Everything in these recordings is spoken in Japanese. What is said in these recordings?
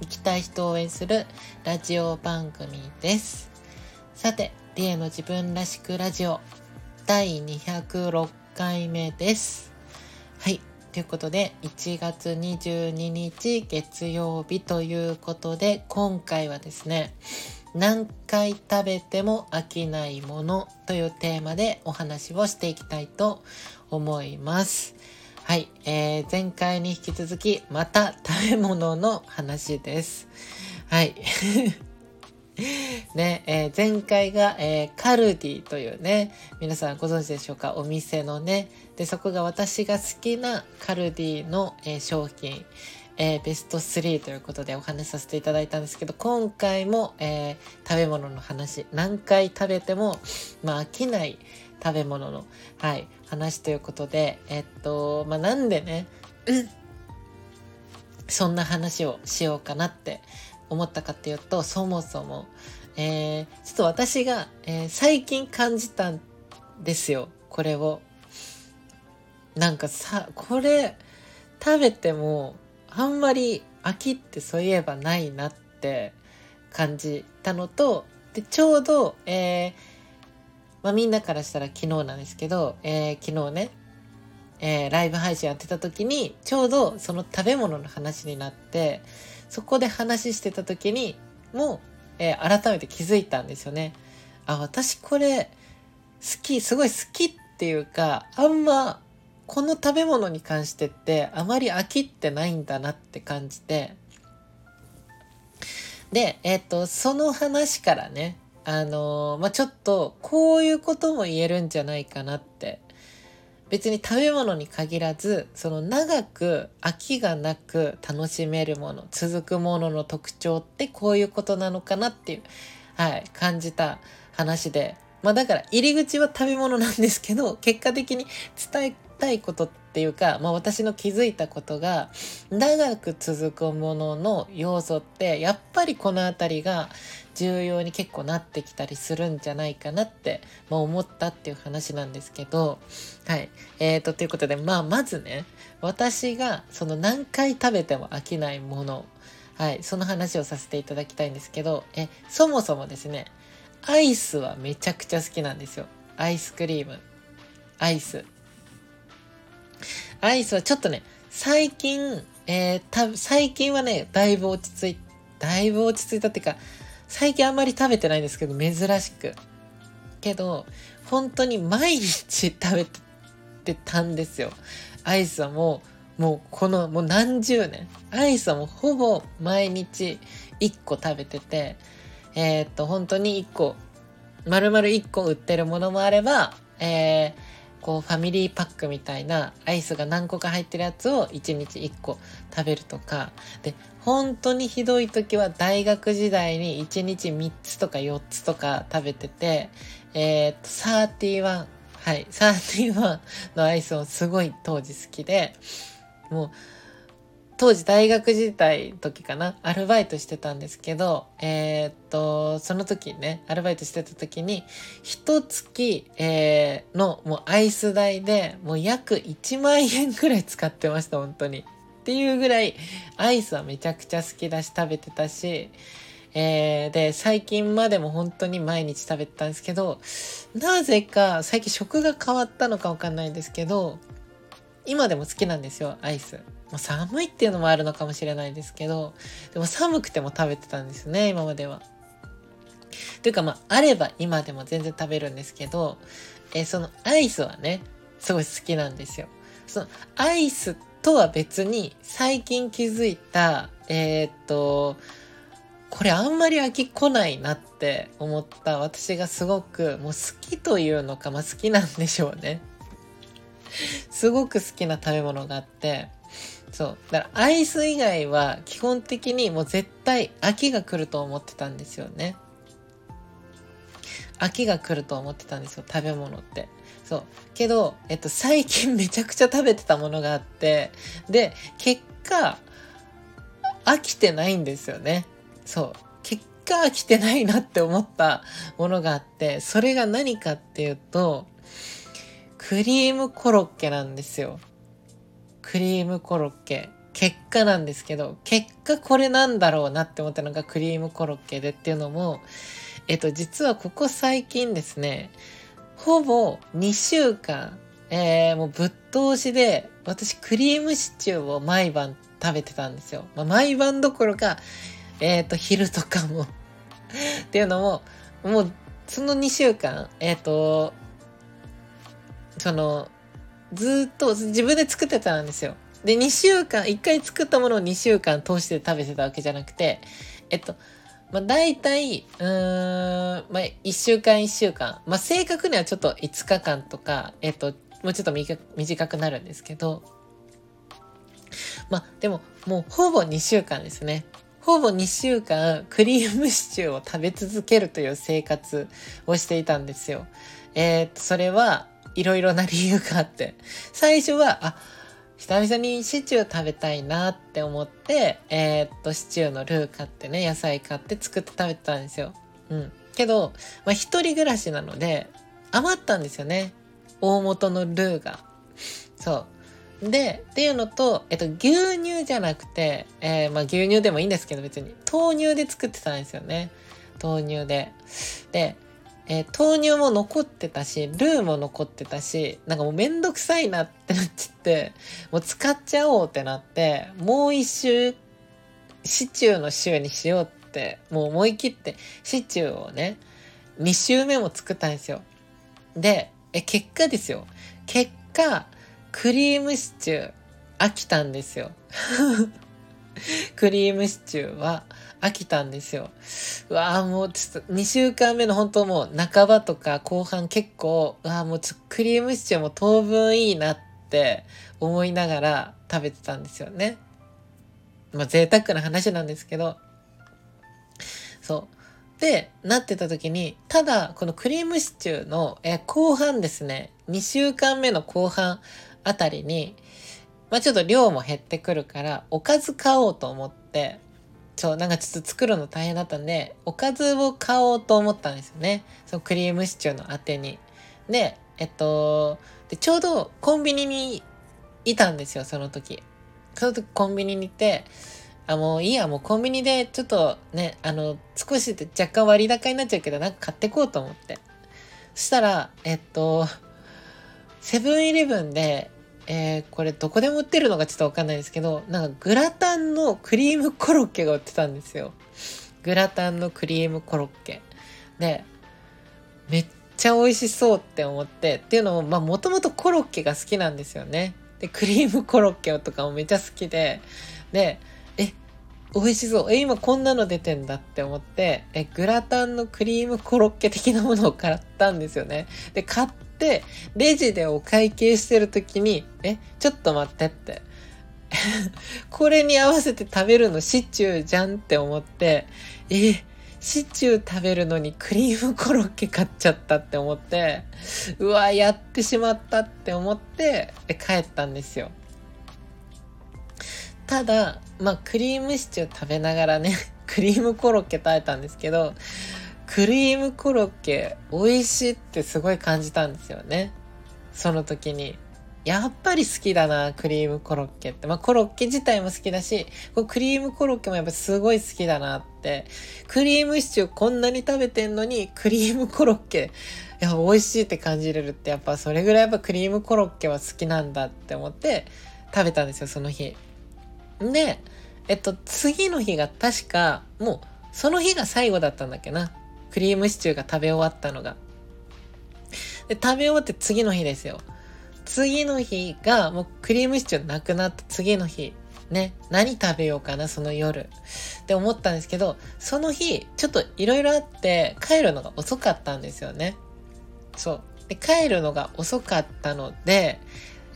生きたい人を応援するラジオ番組です。さて、リエの自分らしくラジオ第206回目です。はい。ということで、1月22日月曜日ということで、今回はですね、何回食べても飽きないものというテーマでお話をしていきたいと思います。はい、えー、前回に引き続きまた食べ物の話です。はい。ね、えー、前回が、えー、カルディというね、皆さんご存知でしょうか？お店のね。で、そこが私が好きなカルディの、えー、商品、えー、ベスト3ということでお話しさせていただいたんですけど、今回も、えー、食べ物の話、何回食べても、まあ、飽きない食べ物の、はい、話ということで、えっと、まあ、なんでね、そんな話をしようかなって思ったかっていうと、そもそも、えー、ちょっと私が、えー、最近感じたんですよ、これを。なんかさ、これ、食べても、あんまり秋ってそういえばないなって感じたのとでちょうど、えーまあ、みんなからしたら昨日なんですけど、えー、昨日ね、えー、ライブ配信やってた時にちょうどその食べ物の話になってそこで話してた時にもう、えー、改めて気づいたんですよね。あ私これ好きすごい好きっていうかあんまこの食べ物に関してってあまり飽きってないんだなって感じてでえっ、ー、とその話からねあのー、まあ、ちょっとこういうことも言えるんじゃないかなって。別に食べ物に限らずその長く飽きがなく楽しめるもの続くものの特徴ってこういうことなのかなっていう、はい、感じた話で。まあだから入り口は食べ物なんですけど結果的に伝えたいことっていうか、まあ、私の気づいたことが長く続くものの要素ってやっぱりこの辺りが重要に結構なってきたりするんじゃないかなって、まあ、思ったっていう話なんですけどはいえーとということでまあまずね私がその何回食べても飽きないものはい、その話をさせていただきたいんですけど、え、そもそもですね、アイスはめちゃくちゃ好きなんですよ。アイスクリーム。アイス。アイスはちょっとね、最近、えー、た、最近はね、だいぶ落ち着い、だいぶ落ち着いたっていうか、最近あんまり食べてないんですけど、珍しく。けど、本当に毎日食べてたんですよ。アイスはもう、もうこの、もう何十年。アイスはもうほぼ毎日1個食べてて、えー、っと、本当に1個、丸々1個売ってるものもあれば、えー、こうファミリーパックみたいなアイスが何個か入ってるやつを1日1個食べるとか。で本当にひどい時は大学時代に1日3つとか4つとか食べててえー、っと31はい31のアイスをすごい当時好きでもう当時大学時代時かなアルバイトしてたんですけどえー、っとその時ねアルバイトしてた時に一月、えー、のもうアイス代でもう約1万円くらい使ってました本当にっていうぐらいアイスはめちゃくちゃ好きだし食べてたしえー、で、最近までも本当に毎日食べてたんですけど、なぜか最近食が変わったのかわかんないんですけど、今でも好きなんですよ、アイス。まあ、寒いっていうのもあるのかもしれないですけど、でも寒くても食べてたんですね、今までは。というかまあ、あれば今でも全然食べるんですけど、えー、そのアイスはね、すごい好きなんですよ。そのアイスとは別に最近気づいた、えー、っと、これあんまり飽きこないなって思った私がすごくもう好きというのか、まあ好きなんでしょうね。すごく好きな食べ物があって、そう。だからアイス以外は基本的にもう絶対飽きが来ると思ってたんですよね。飽きが来ると思ってたんですよ、食べ物って。そう。けど、えっと、最近 めちゃくちゃ食べてたものがあって、で、結果、飽きてないんですよね。そう。結果飽きてないなって思ったものがあって、それが何かっていうと、クリームコロッケなんですよ。クリームコロッケ。結果なんですけど、結果これなんだろうなって思ったのがクリームコロッケでっていうのも、えっと、実はここ最近ですね、ほぼ2週間、えー、もうぶっ通しで、私クリームシチューを毎晩食べてたんですよ。まあ、毎晩どころか、えっ、ー、と、昼とかも っていうのも、もう、その2週間、えっ、ー、と、その、ずっと自分で作ってたんですよ。で、2週間、1回作ったものを2週間通して食べてたわけじゃなくて、えっと、まあ、大体、うーん、まあ、1週間1週間。まあ、正確にはちょっと5日間とか、えっと、もうちょっと短くなるんですけど、まあ、でも、もうほぼ2週間ですね。ほぼ2週間、クリームシチューを食べ続けるという生活をしていたんですよ。えー、っと、それはいろいろな理由があって、最初は、あ、久々にシチュー食べたいなって思って、えー、っと、シチューのルー買ってね、野菜買って作って食べてたんですよ。うん。けど、まあ、一人暮らしなので、余ったんですよね。大元のルーが。そう。で、っていうのと、えっと、牛乳じゃなくて、えー、まあ牛乳でもいいんですけど別に、豆乳で作ってたんですよね。豆乳で。で、えー、豆乳も残ってたし、ルーも残ってたし、なんかもうめんどくさいなってなっちゃって、もう使っちゃおうってなって、もう一周、シチューの週にしようって、もう思い切ってシチューをね、2週目も作ったんですよ。で、え、結果ですよ。結果、クリームシチュー、飽きたんですよ。クリームシチューは飽きたんですよ。うわあもうちょっと2週間目の本当もう半ばとか後半結構、うわもうちょっとクリームシチューも当分いいなって思いながら食べてたんですよね。まあ贅沢な話なんですけど。そう。で、なってた時に、ただ、このクリームシチューの、え後半ですね、2週間目の後半あたりに、まあちょっと量も減ってくるから、おかず買おうと思って、そう、なんかちょっと作るの大変だったんで、おかずを買おうと思ったんですよね。そのクリームシチューのあてに。で、えっと、でちょうどコンビニにいたんですよ、その時。その時コンビニにいて、あ、もういいや、もうコンビニでちょっとね、あの、少しで若干割高になっちゃうけど、なんか買ってこうと思って。そしたら、えっと、セブンイレブンで、えー、これどこでも売ってるのかちょっとわかんないですけど、なんかグラタンのクリームコロッケが売ってたんですよ。グラタンのクリームコロッケ。で、めっちゃ美味しそうって思って、っていうのも、まあもともとコロッケが好きなんですよね。で、クリームコロッケとかもめっちゃ好きで、で、え、美味しそう。え、今こんなの出てんだって思って、え、グラタンのクリームコロッケ的なものを買ったんですよね。で、買っ、レジでお会計してる時に、え、ちょっと待ってって。これに合わせて食べるのシチューじゃんって思って、え、シチュー食べるのにクリームコロッケ買っちゃったって思って、うわ、やってしまったって思って帰ったんですよ。ただ、まあ、クリームシチュー食べながらね、クリームコロッケ食べたんですけど、クリームコロッケ美味しいってすごい感じたんですよね。その時に。やっぱり好きだな、クリームコロッケって。まあ、コロッケ自体も好きだし、こクリームコロッケもやっぱすごい好きだなって。クリームシチューこんなに食べてんのに、クリームコロッケ、いや、美味しいって感じれるって、やっぱそれぐらいやっぱクリームコロッケは好きなんだって思って食べたんですよ、その日。で、えっと、次の日が確か、もう、その日が最後だったんだっけな。クリームシチューが食べ終わったのが。で、食べ終わって次の日ですよ。次の日が、もうクリームシチューなくなった次の日。ね、何食べようかな、その夜。って思ったんですけど、その日、ちょっといろいろあって、帰るのが遅かったんですよね。そう。で、帰るのが遅かったので、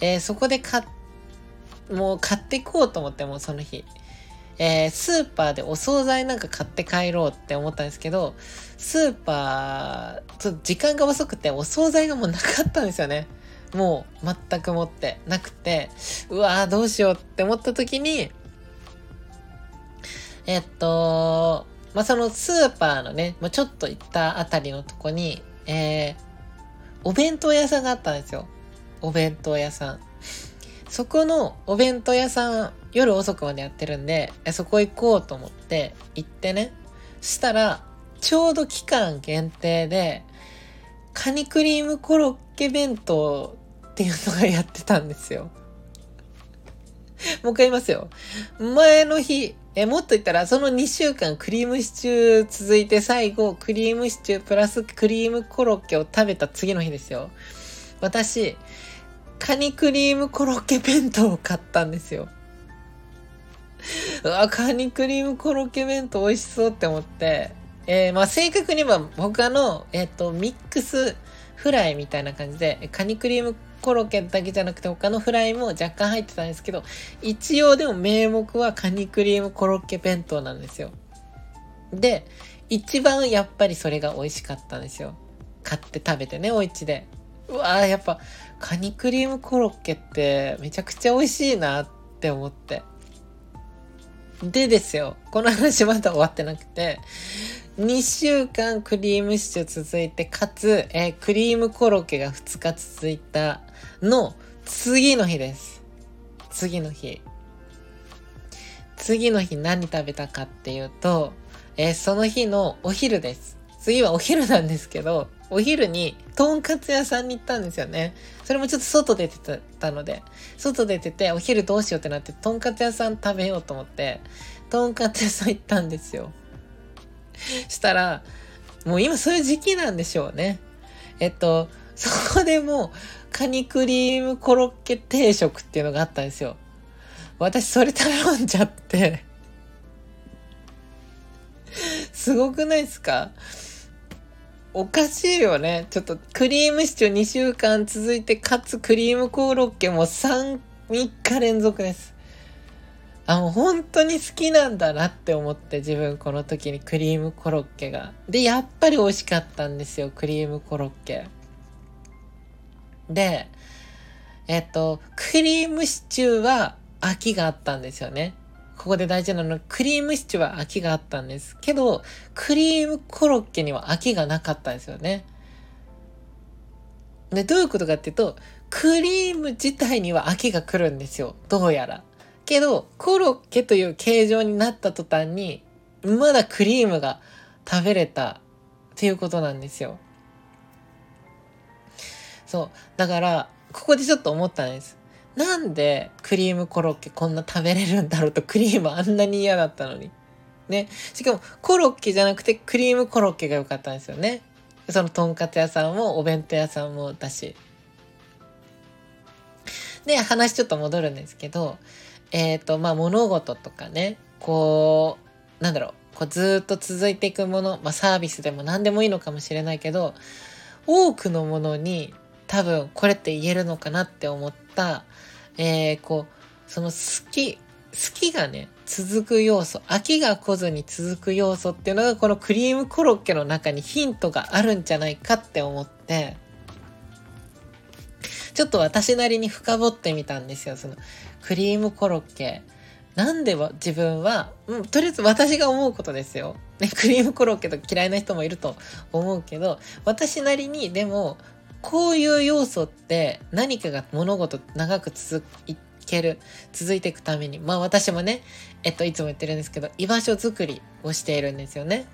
えー、そこで買もう買っていこうと思ってもうその日。えー、スーパーでお惣菜なんか買って帰ろうって思ったんですけど、スーパー、ちょっと時間が遅くてお惣菜がもうなかったんですよね。もう全くもってなくて、うわーどうしようって思った時に、えっと、まあ、そのスーパーのね、まあ、ちょっと行ったあたりのとこに、えー、お弁当屋さんがあったんですよ。お弁当屋さん。そこのお弁当屋さん、夜遅くまでやってるんで、そこ行こうと思って行ってね。したら、ちょうど期間限定で、カニクリームコロッケ弁当っていうのがやってたんですよ。もう一回言いますよ。前の日、え、もっと言ったら、その2週間クリームシチュー続いて最後、クリームシチュープラスクリームコロッケを食べた次の日ですよ。私、カニクリームコロッケ弁当を買ったんですよ。うわ、カニクリームコロッケ弁当美味しそうって思って、えー、まあ正確に言えば他の、えっ、ー、と、ミックスフライみたいな感じで、カニクリームコロッケだけじゃなくて他のフライも若干入ってたんですけど、一応でも名目はカニクリームコロッケ弁当なんですよ。で、一番やっぱりそれが美味しかったんですよ。買って食べてね、お家で。うわーやっぱカニクリームコロッケってめちゃくちゃ美味しいなって思って。でですよ、この話まだ終わってなくて、2週間クリームシチュー続いて、かつ、えー、クリームコロッケが2日続いたの次の日です。次の日。次の日何食べたかっていうと、えー、その日のお昼です。次はお昼なんですけど、お昼にとんかつ屋さんに行ったんですよね。それもちょっと外出てたので、外出ててお昼どうしようってなって、とんかつ屋さん食べようと思って、とんかつ屋さん行ったんですよ。したら、もう今そういう時期なんでしょうね。えっと、そこでもカニクリームコロッケ定食っていうのがあったんですよ。私それ頼んじゃってすごくないですか？おかしいよね。ちょっとクリームシチュー2週間続いて、かつクリームコロッケも3、3日連続です。あ、もう本当に好きなんだなって思って自分この時にクリームコロッケが。で、やっぱり美味しかったんですよ、クリームコロッケ。で、えっと、クリームシチューは飽きがあったんですよね。ここで大事なのは、クリームシチューは飽きがあったんです。けど、クリームコロッケには飽きがなかったんですよね。で、どういうことかっていうと、クリーム自体には飽きが来るんですよ。どうやら。けど、コロッケという形状になった途端に、まだクリームが食べれたっていうことなんですよ。そう。だから、ここでちょっと思ったんです。なんでクリームコロッケこんな食べれるんだろうとクリームあんなに嫌だったのに。ね。しかもコロッケじゃなくてクリームコロッケが良かったんですよね。そのとんかつ屋さんもお弁当屋さんもだし。で、話ちょっと戻るんですけど、えっ、ー、と、まあ物事とかね、こう、なんだろう、こうずっと続いていくもの、まあサービスでも何でもいいのかもしれないけど、多くのものに多分これって言えるのかなって思った、えー、こう、その好き、好きがね、続く要素、飽きが来ずに続く要素っていうのがこのクリームコロッケの中にヒントがあるんじゃないかって思って、ちょっと私なりに深掘ってみたんですよ。そのクリームコロッケ。なんで自分は、うん、とりあえず私が思うことですよ。ね、クリームコロッケと嫌いな人もいると思うけど、私なりにでもこういう要素って何かが物事長く続ける、続いていくために、まあ私もね、えっと、いつも言ってるんですけど、居場所づくりをしているんですよね。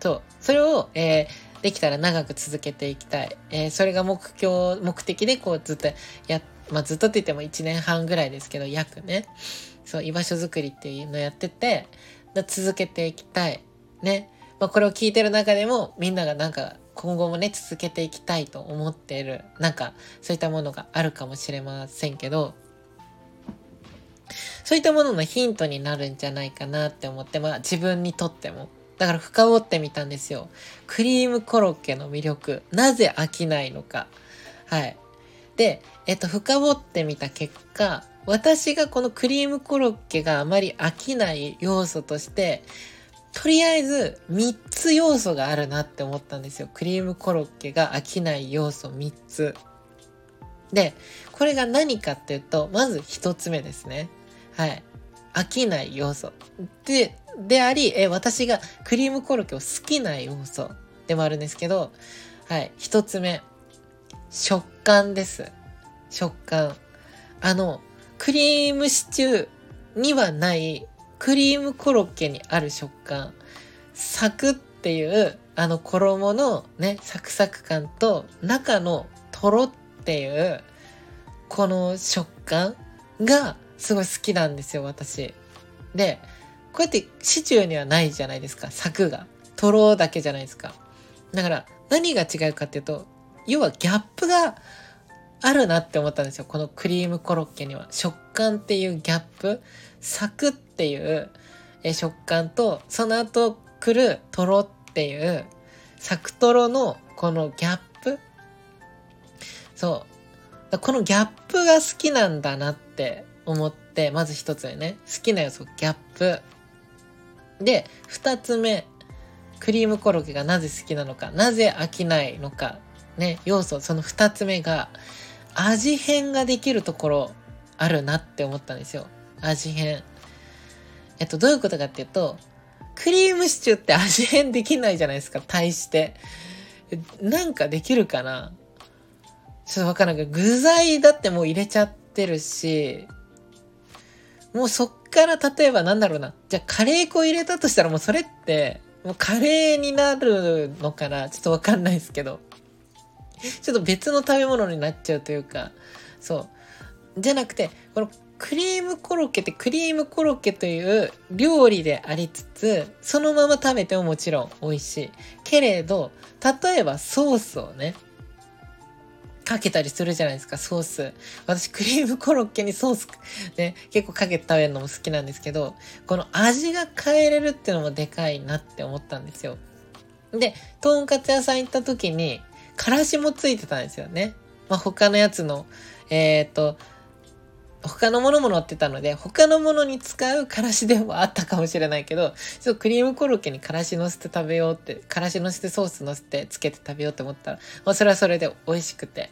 と、それを、えー、できたら長く続けていきたい。えー、それが目標、目的でこうずっとや、まあずっとって言っても1年半ぐらいですけど、約ね。そう、居場所づくりっていうのをやってて、続けていきたい。ね。まあこれを聞いてる中でもみんながなんか今後もね、続けていきたいと思っている、なんか、そういったものがあるかもしれませんけど、そういったもののヒントになるんじゃないかなって思って、まあ自分にとっても。だから深掘ってみたんですよ。クリームコロッケの魅力。なぜ飽きないのか。はい。で、えっと、深掘ってみた結果、私がこのクリームコロッケがあまり飽きない要素として、とりあえず3つ要素があるなって思ったんですよ。クリームコロッケが飽きない要素3つ。で、これが何かっていうと、まず1つ目ですね。はい。飽きない要素。で、であり、え、私がクリームコロッケを好きな要素でもあるんですけど、はい。1つ目。食感です。食感。あの、クリームシチューにはないクリームコロッケにある食感。サクっていうあの衣のね、サクサク感と中のトロっていうこの食感がすごい好きなんですよ、私。で、こうやってシチューにはないじゃないですか、柵が。トロだけじゃないですか。だから何が違うかっていうと、要はギャップがあるなって思ったんですよ。このクリームコロッケには。食感っていうギャップ、サクっていう食感と、その後来るトロっていうサクトロのこのギャップ。そう。このギャップが好きなんだなって思って、まず一つ目ね。好きな要素、ギャップ。で、二つ目、クリームコロッケがなぜ好きなのか、なぜ飽きないのか、ね、要素、その二つ目が、味変ができるところあるなって思ったんですよ。味変。えっと、どういうことかっていうと、クリームシチューって味変できないじゃないですか、対して。なんかできるかなちょっとわからんけど、具材だってもう入れちゃってるし、もうそっから例えばなんだろうな。じゃあカレー粉入れたとしたらもうそれって、もうカレーになるのかなちょっとわかんないですけど。ちょっと別の食べ物になっちゃうというか、そう。じゃなくて、このクリームコロッケってクリームコロッケという料理でありつつ、そのまま食べてももちろん美味しい。けれど、例えばソースをね、かけたりするじゃないですか、ソース。私、クリームコロッケにソース、ね、結構かけて食べるのも好きなんですけど、この味が変えれるっていうのもでかいなって思ったんですよ。で、とんかつ屋さん行った時に、からしもついてたんですよね。まあ、他のやつの、えっ、ー、と、他のものも乗ってたので、他のものに使うからしではあったかもしれないけど、ちょっとクリームコロッケにからし乗せて食べようって、からし乗せてソース乗せてつけて食べようと思ったら、まあ、それはそれで美味しくて。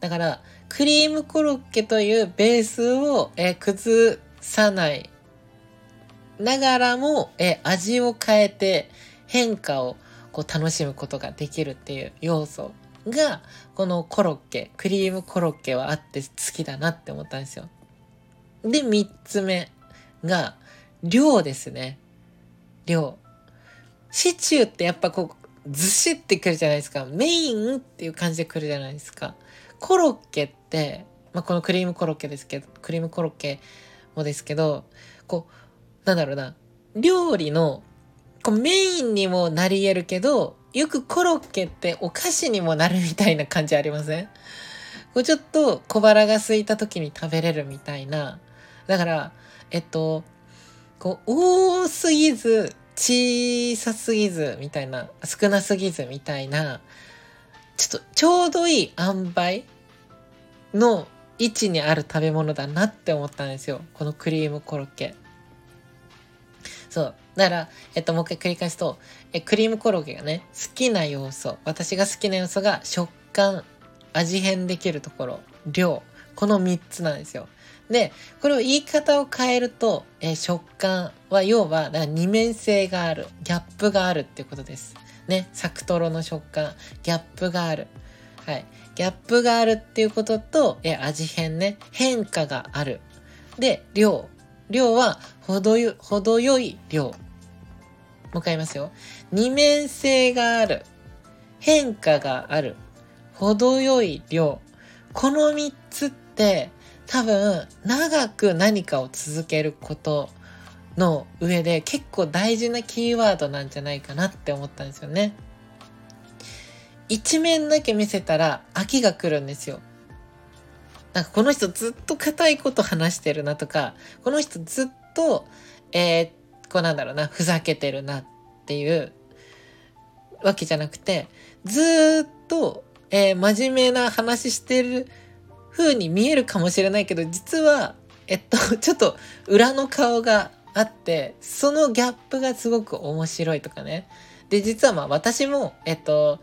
だから、クリームコロッケというベースを、え、崩さないながらも、え、味を変えて変化をこう楽しむことができるっていう要素が、このコロッケ、クリームコロッケはあって好きだなって思ったんですよ。で、三つ目が、量ですね。量。シチューってやっぱこう、ずしってくるじゃないですか。メインっていう感じでくるじゃないですか。コロッケって、まあ、このクリームコロッケですけど、クリームコロッケもですけど、こう、なんだろうな、料理のこうメインにもなり得るけど、よくコロッケってお菓子にもなるみたいな感じありません？こうちょっと小腹が空いた時に食べれるみたいな。だから、えっと、こう、多すぎず、小さすぎず、みたいな、少なすぎず、みたいな、ちょっとちょうどいい塩梅の位置にある食べ物だなって思ったんですよ。このクリームコロッケ。そう。だから、えっと、もう一回繰り返すと、え、クリームコロッケがね、好きな要素、私が好きな要素が食感、味変できるところ、量、この3つなんですよ。で、これを言い方を変えると、え食感は要は、だから二面性がある、ギャップがあるっていうことです。ね、サクトロの食感、ギャップがある。はい。ギャップがあるっていうことと、え味変ね、変化がある。で、量。量は程よ、程よい量。もう一回言いますよ。二面性がある。変化がある。程よい量。この三つって多分長く何かを続けることの上で結構大事なキーワードなんじゃないかなって思ったんですよね。一面だけ見せたら飽きが来るんですよ。なんかこの人ずっと硬いこと話してるなとか、この人ずっと、えー、こうなんだろうな、ふざけてるなっていうわけじゃなくて、ずっと、えー、真面目な話してる風に見えるかもしれないけど、実は、えっと、ちょっと裏の顔があって、そのギャップがすごく面白いとかね。で、実はまあ私も、えっと、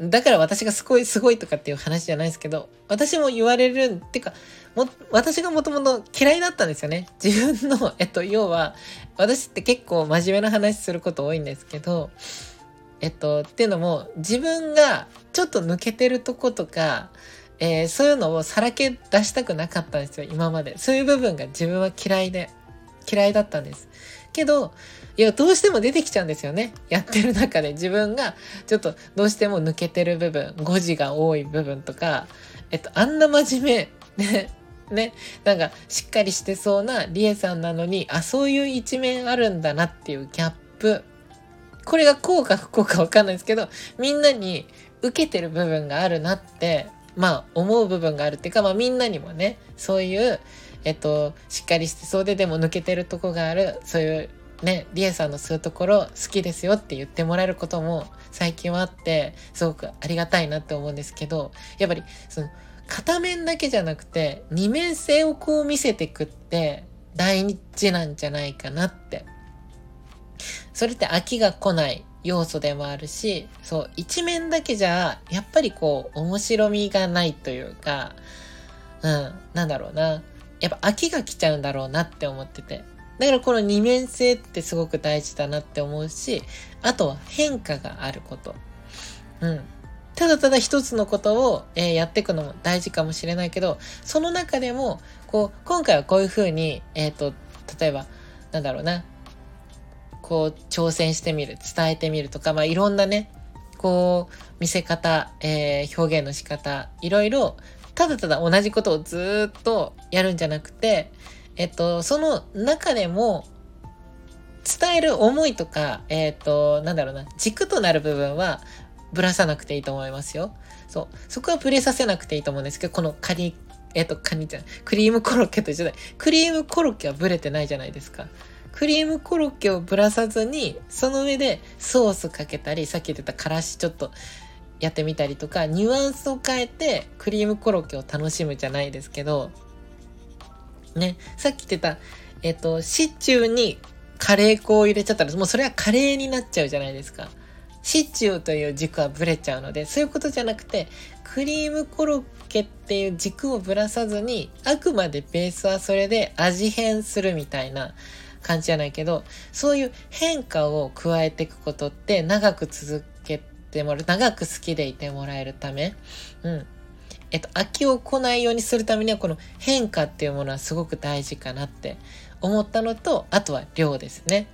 だから私がすごいすごいとかっていう話じゃないですけど、私も言われる、ってか、も、私がもともと嫌いだったんですよね。自分の、えっと、要は、私って結構真面目な話すること多いんですけど、えっと、っていうのも、自分がちょっと抜けてるとことか、えー、そういうのをさらけ出したくなかったんですよ、今まで。そういう部分が自分は嫌いで、嫌いだったんです。けど、いや、どうしても出てきちゃうんですよね。やってる中で自分がちょっとどうしても抜けてる部分、誤字が多い部分とか、えっと、あんな真面目、ね、ね、なんかしっかりしてそうなリエさんなのに、あ、そういう一面あるんだなっていうギャップ。これがこうか不幸かわかんないですけど、みんなに受けてる部分があるなって、まあ思う部分があるっていうか、まあみんなにもね、そういう、えっと、しっかりしてそうででも抜けてるとこがある、そういうね、リエさんのそういうところ好きですよって言ってもらえることも最近はあって、すごくありがたいなって思うんですけど、やっぱりその片面だけじゃなくて二面性をこう見せてくって大事なんじゃないかなって。それって飽きが来ない要素でもあるし、そう、一面だけじゃ、やっぱりこう、面白みがないというか、うん、なんだろうな。やっぱ飽きが来ちゃうんだろうなって思ってて。だからこの二面性ってすごく大事だなって思うし、あとは変化があること。うん。ただただ一つのことを、えー、やっていくのも大事かもしれないけど、その中でも、こう、今回はこういうふうに、えっ、ー、と、例えば、なんだろうな、こう、挑戦してみる、伝えてみるとか、まあ、いろんなね、こう、見せ方、えー、表現の仕方、いろいろ、ただただ同じことをずっとやるんじゃなくて、えっと、その中でも、伝える思いとか、えっと、なんだろうな、軸となる部分は、ぶらさなくていいと思いますよ。そう。そこはブレさせなくていいと思うんですけど、このカニ、えっと、カニじゃない、クリームコロッケと一緒だ。クリームコロッケはブレてないじゃないですか。クリームコロッケをぶらさずに、その上でソースかけたり、さっき言ってたからしちょっとやってみたりとか、ニュアンスを変えてクリームコロッケを楽しむじゃないですけど、ね、さっき言ってた、えっ、と、シチューにカレー粉を入れちゃったら、もうそれはカレーになっちゃうじゃないですか。シチューという軸はブレちゃうので、そういうことじゃなくて、クリームコロッケっていう軸をぶらさずに、あくまでベースはそれで味変するみたいな感じじゃないけど、そういう変化を加えていくことって長く続けてもらう、長く好きでいてもらえるため、うん。えっと、飽きを来ないようにするためには、この変化っていうものはすごく大事かなって思ったのと、あとは量ですね。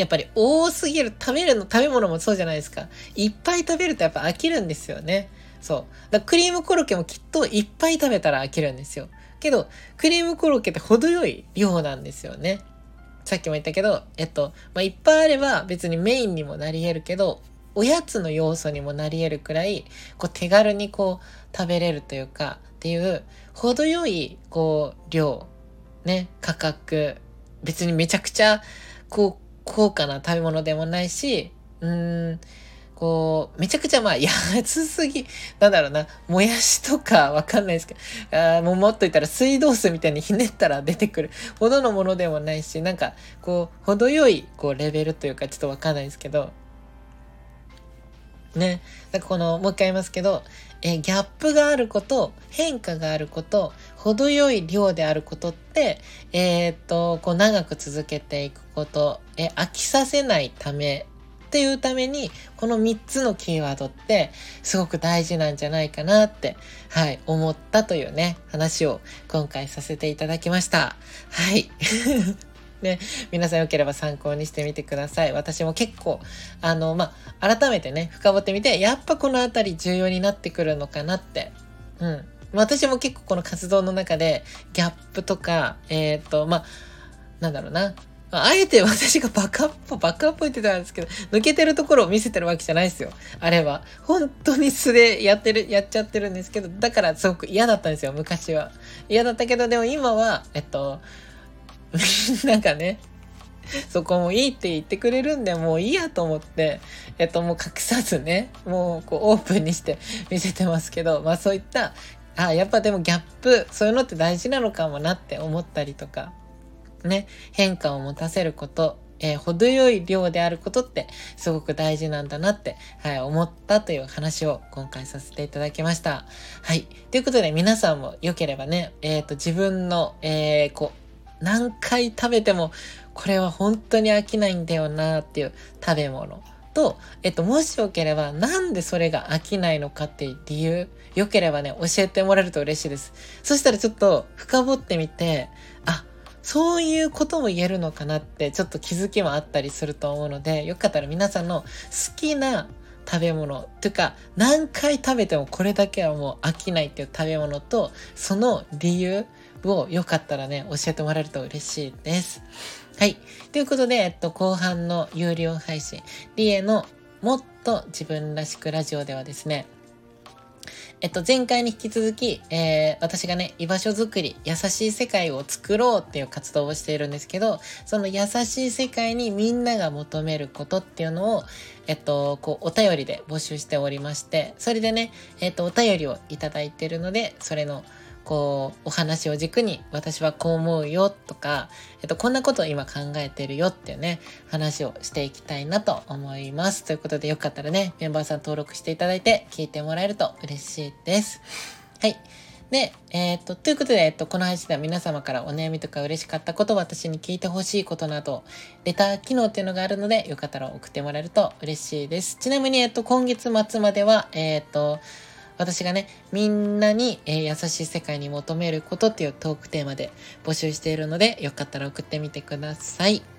やっぱり多すぎる、食べるの、食べ物もそうじゃないですか。いっぱい食べるとやっぱ飽きるんですよね。そう。だクリームコロッケもきっといっぱい食べたら飽きるんですよ。けど、クリームコロッケって程よい量なんですよね。さっきも言ったけど、えっと、まあ、いっぱいあれば別にメインにもなり得るけど、おやつの要素にもなり得るくらい、こう手軽にこう食べれるというか、っていう、程よい、こう、量、ね、価格、別にめちゃくちゃ、こう、高価な食べ物でもないし、うーん、こう、めちゃくちゃまあ安すぎ、なんだろうな、もやしとかわかんないですけど、あもうもっと言ったら水道水みたいにひねったら出てくるほどのものでもないし、なんか、こう、程よい、こう、レベルというかちょっとわかんないですけど、ね。だかこの、もう一回言いますけど、えギャップがあること、変化があること、程よい量であることって、えー、っと、こう長く続けていくこと、え飽きさせないためっていうために、この3つのキーワードってすごく大事なんじゃないかなって、はい、思ったというね、話を今回させていただきました。はい。ね、皆さんよければ参考にしてみてください。私も結構、あの、まあ、改めてね、深掘ってみて、やっぱこのあたり重要になってくるのかなって。うん。私も結構この活動の中で、ギャップとか、えっ、ー、と、まあ、なんだろうな。あえて 私がバカッポ、バカッポ言ってたんですけど、抜けてるところを見せてるわけじゃないですよ。あれは。本当に素でやってる、やっちゃってるんですけど、だからすごく嫌だったんですよ、昔は。嫌だったけど、でも今は、えっと、みんながね、そこもいいって言ってくれるんで、もういいやと思って、えっと、もう隠さずね、もうこうオープンにして見せてますけど、まあそういった、あ、やっぱでもギャップ、そういうのって大事なのかもなって思ったりとか、ね、変化を持たせること、えー、程よい量であることってすごく大事なんだなって、はい、思ったという話を今回させていただきました。はい。ということで皆さんも良ければね、えっ、ー、と、自分の、えー、こう、何回食べても、これは本当に飽きないんだよなっていう食べ物。と、えっと、もしよければ、なんでそれが飽きないのかっていう理由、よければね、教えてもらえると嬉しいです。そしたらちょっと深掘ってみて、あ、そういうことも言えるのかなってちょっと気づきもあったりすると思うので、よかったら皆さんの好きな食べ物というか何回食べてもこれだけはもう飽きないっていう食べ物とその理由をよかったらね教えてもらえると嬉しいです。はい。ということで、えっと、後半の有料配信、リエのもっと自分らしくラジオではですね、えっと、前回に引き続き、えー、私がね、居場所づくり、優しい世界を作ろうっていう活動をしているんですけど、その優しい世界にみんなが求めることっていうのを、えっと、こう、お便りで募集しておりまして、それでね、えっと、お便りをいただいているので、それの、こう、お話を軸に、私はこう思うよとか、えっと、こんなことを今考えてるよっていうね、話をしていきたいなと思います。ということで、よかったらね、メンバーさん登録していただいて、聞いてもらえると嬉しいです。はい。で、えー、っと、ということで、えっと、この配信では皆様からお悩みとか嬉しかったこと、私に聞いてほしいことなど、レター機能っていうのがあるので、よかったら送ってもらえると嬉しいです。ちなみに、えっと、今月末までは、えー、っと、私がね、みんなに、えー、優しい世界に求めることっていうトークテーマで募集しているので、よかったら送ってみてください。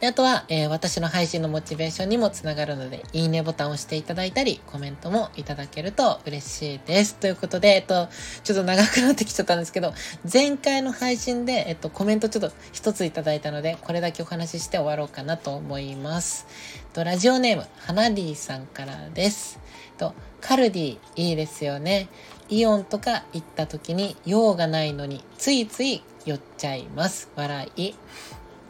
であとは、えー、私の配信のモチベーションにもつながるので、いいねボタンを押していただいたり、コメントもいただけると嬉しいです。ということで、えっと、ちょっと長くなってきちゃったんですけど、前回の配信で、えっと、コメントちょっと一ついただいたので、これだけお話しして終わろうかなと思います。とラジオネーム、花ディさんからです。と、カルディいいですよね。イオンとか行った時に用がないのについつい寄っちゃいます。笑い。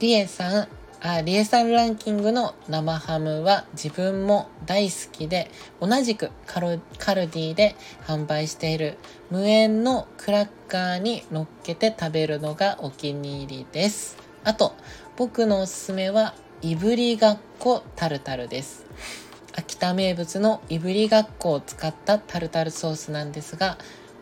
リエさん、あ、リエさんランキングの生ハムは自分も大好きで、同じくカルカルディで販売している無塩のクラッカーに乗っけて食べるのがお気に入りです。あと、僕のおすすめはいぶりがっこタルタルです。秋田名物のいぶりがっこを使ったタルタルソースなんですが、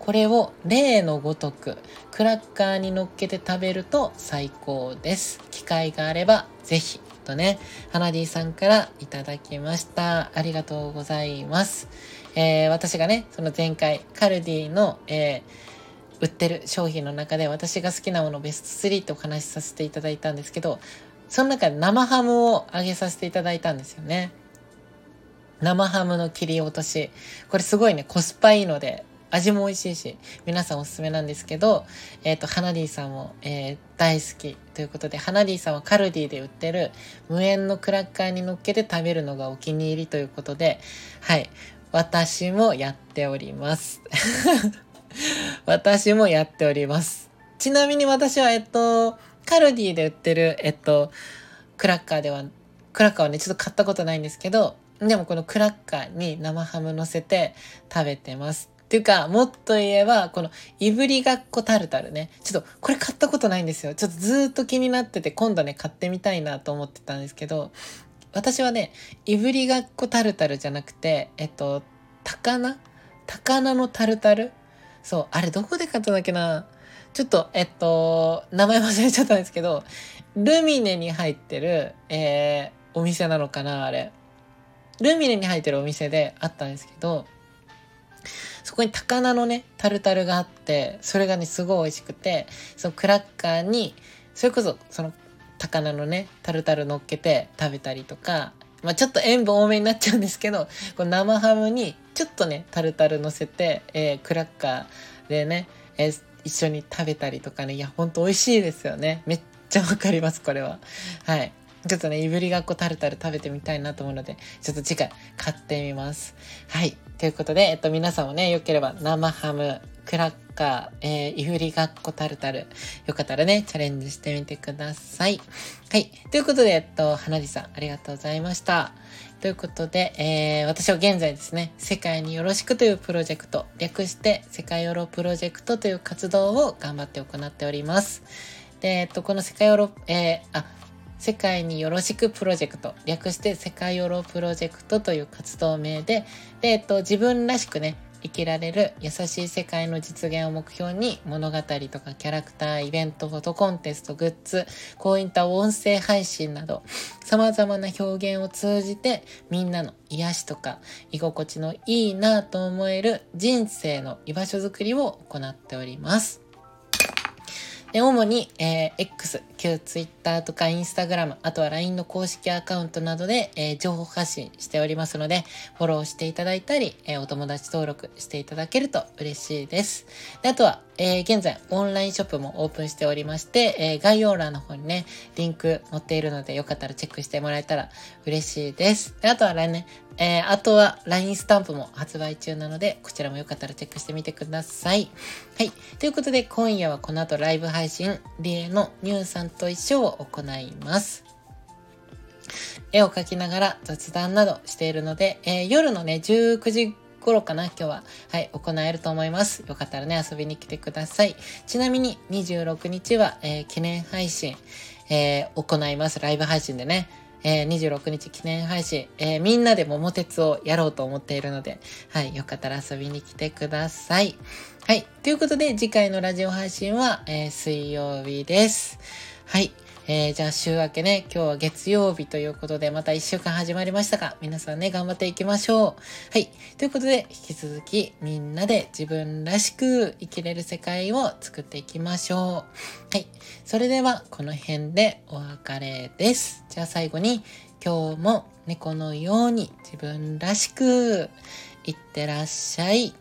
これを例のごとくクラッカーに乗っけて食べると最高です。機会があればぜひとね、花ディさんからいただきました。ありがとうございます。えー、私がね、その前回カルディの、えー売ってる商品の中で私が好きなものベスト3ってお話しさせていただいたんですけど、その中で生ハムをあげさせていただいたんですよね。生ハムの切り落とし。これすごいね、コスパいいので、味も美味しいし、皆さんおすすめなんですけど、えっ、ー、と、ハナディさんも、えー、大好きということで、ハナディさんはカルディで売ってる無塩のクラッカーに乗っけて食べるのがお気に入りということで、はい。私もやっております。私もやっております。ちなみに私は、えっと、カルディで売ってる、えっと、クラッカーでは、クラッカーはね、ちょっと買ったことないんですけど、でもこのクラッカーに生ハム乗せて食べてます。っていうか、もっと言えば、このいぶりがっこタルタルね。ちょっとこれ買ったことないんですよ。ちょっとずっと気になってて、今度ね、買ってみたいなと思ってたんですけど、私はね、いぶりがっこタルタルじゃなくて、えっと、高菜？高菜のタルタル？そう、あれどこで買ったんだっけな？ちょっと、えっと、名前忘れちゃったんですけど、ルミネに入ってる、えー、お店なのかなあれ。ルミネに入ってるお店であったんですけど、そこに高菜のね、タルタルがあって、それがね、すごい美味しくて、そのクラッカーに、それこそ、その高菜のね、タルタル乗っけて食べたりとか、まあちょっと塩分多めになっちゃうんですけど、この生ハムにちょっとね、タルタル乗せて、えー、クラッカーでね、えー、一緒に食べたりとかね、いや、ほんと美味しいですよね。めっちゃわかります、これは。はい。ちょっとね、いぶりがっこタルタル食べてみたいなと思うので、ちょっと次回買ってみます。はい。ということで、えっと、皆さんもね、よければ生ハム、クラッカー、えー、いふりがっこタルタル。よかったらね、チャレンジしてみてください。はい。ということで、えっと、花火さん、ありがとうございました。ということで、えー、私は現在ですね、世界によろしくというプロジェクト、略して世界ヨロプロジェクトという活動を頑張って行っております。で、えっと、この世界ヨロ、えー、あ、世界によろしくプロジェクト、略して世界ヨロプロジェクトという活動名で、で、えっと、自分らしくね、生きられる優しい世界の実現を目標に物語とかキャラクター、イベント、フォトコンテスト、グッズ、こういった音声配信など様々な表現を通じてみんなの癒しとか居心地のいいなと思える人生の居場所づくりを行っております。で、主に、えー、X、旧 Twitter とか Instagram、あとは LINE の公式アカウントなどで、えー、情報発信しておりますので、フォローしていただいたり、えー、お友達登録していただけると嬉しいです。であとは、えー、現在オンラインショップもオープンしておりまして、え、概要欄の方にね、リンク載っているのでよかったらチェックしてもらえたら嬉しいです。であとはね、えー、あとは LINE スタンプも発売中なので、こちらもよかったらチェックしてみてください。はい。ということで、今夜はこの後ライブ配信、リエのニューさんと一緒を行います。絵を描きながら雑談などしているので、えー、夜のね、19時頃かな、今日は。はい、行えると思います。よかったらね、遊びに来てください。ちなみに、26日は、えー、記念配信、え、行います。ライブ配信でね。えー、26日記念配信、えー、みんなで桃鉄をやろうと思っているので、はい、よかったら遊びに来てください。はい、ということで次回のラジオ配信は、えー、水曜日です。はい。えー、じゃあ週明けね、今日は月曜日ということで、また一週間始まりましたが、皆さんね、頑張っていきましょう。はい。ということで、引き続きみんなで自分らしく生きれる世界を作っていきましょう。はい。それでは、この辺でお別れです。じゃあ最後に、今日も猫のように自分らしく、いってらっしゃい。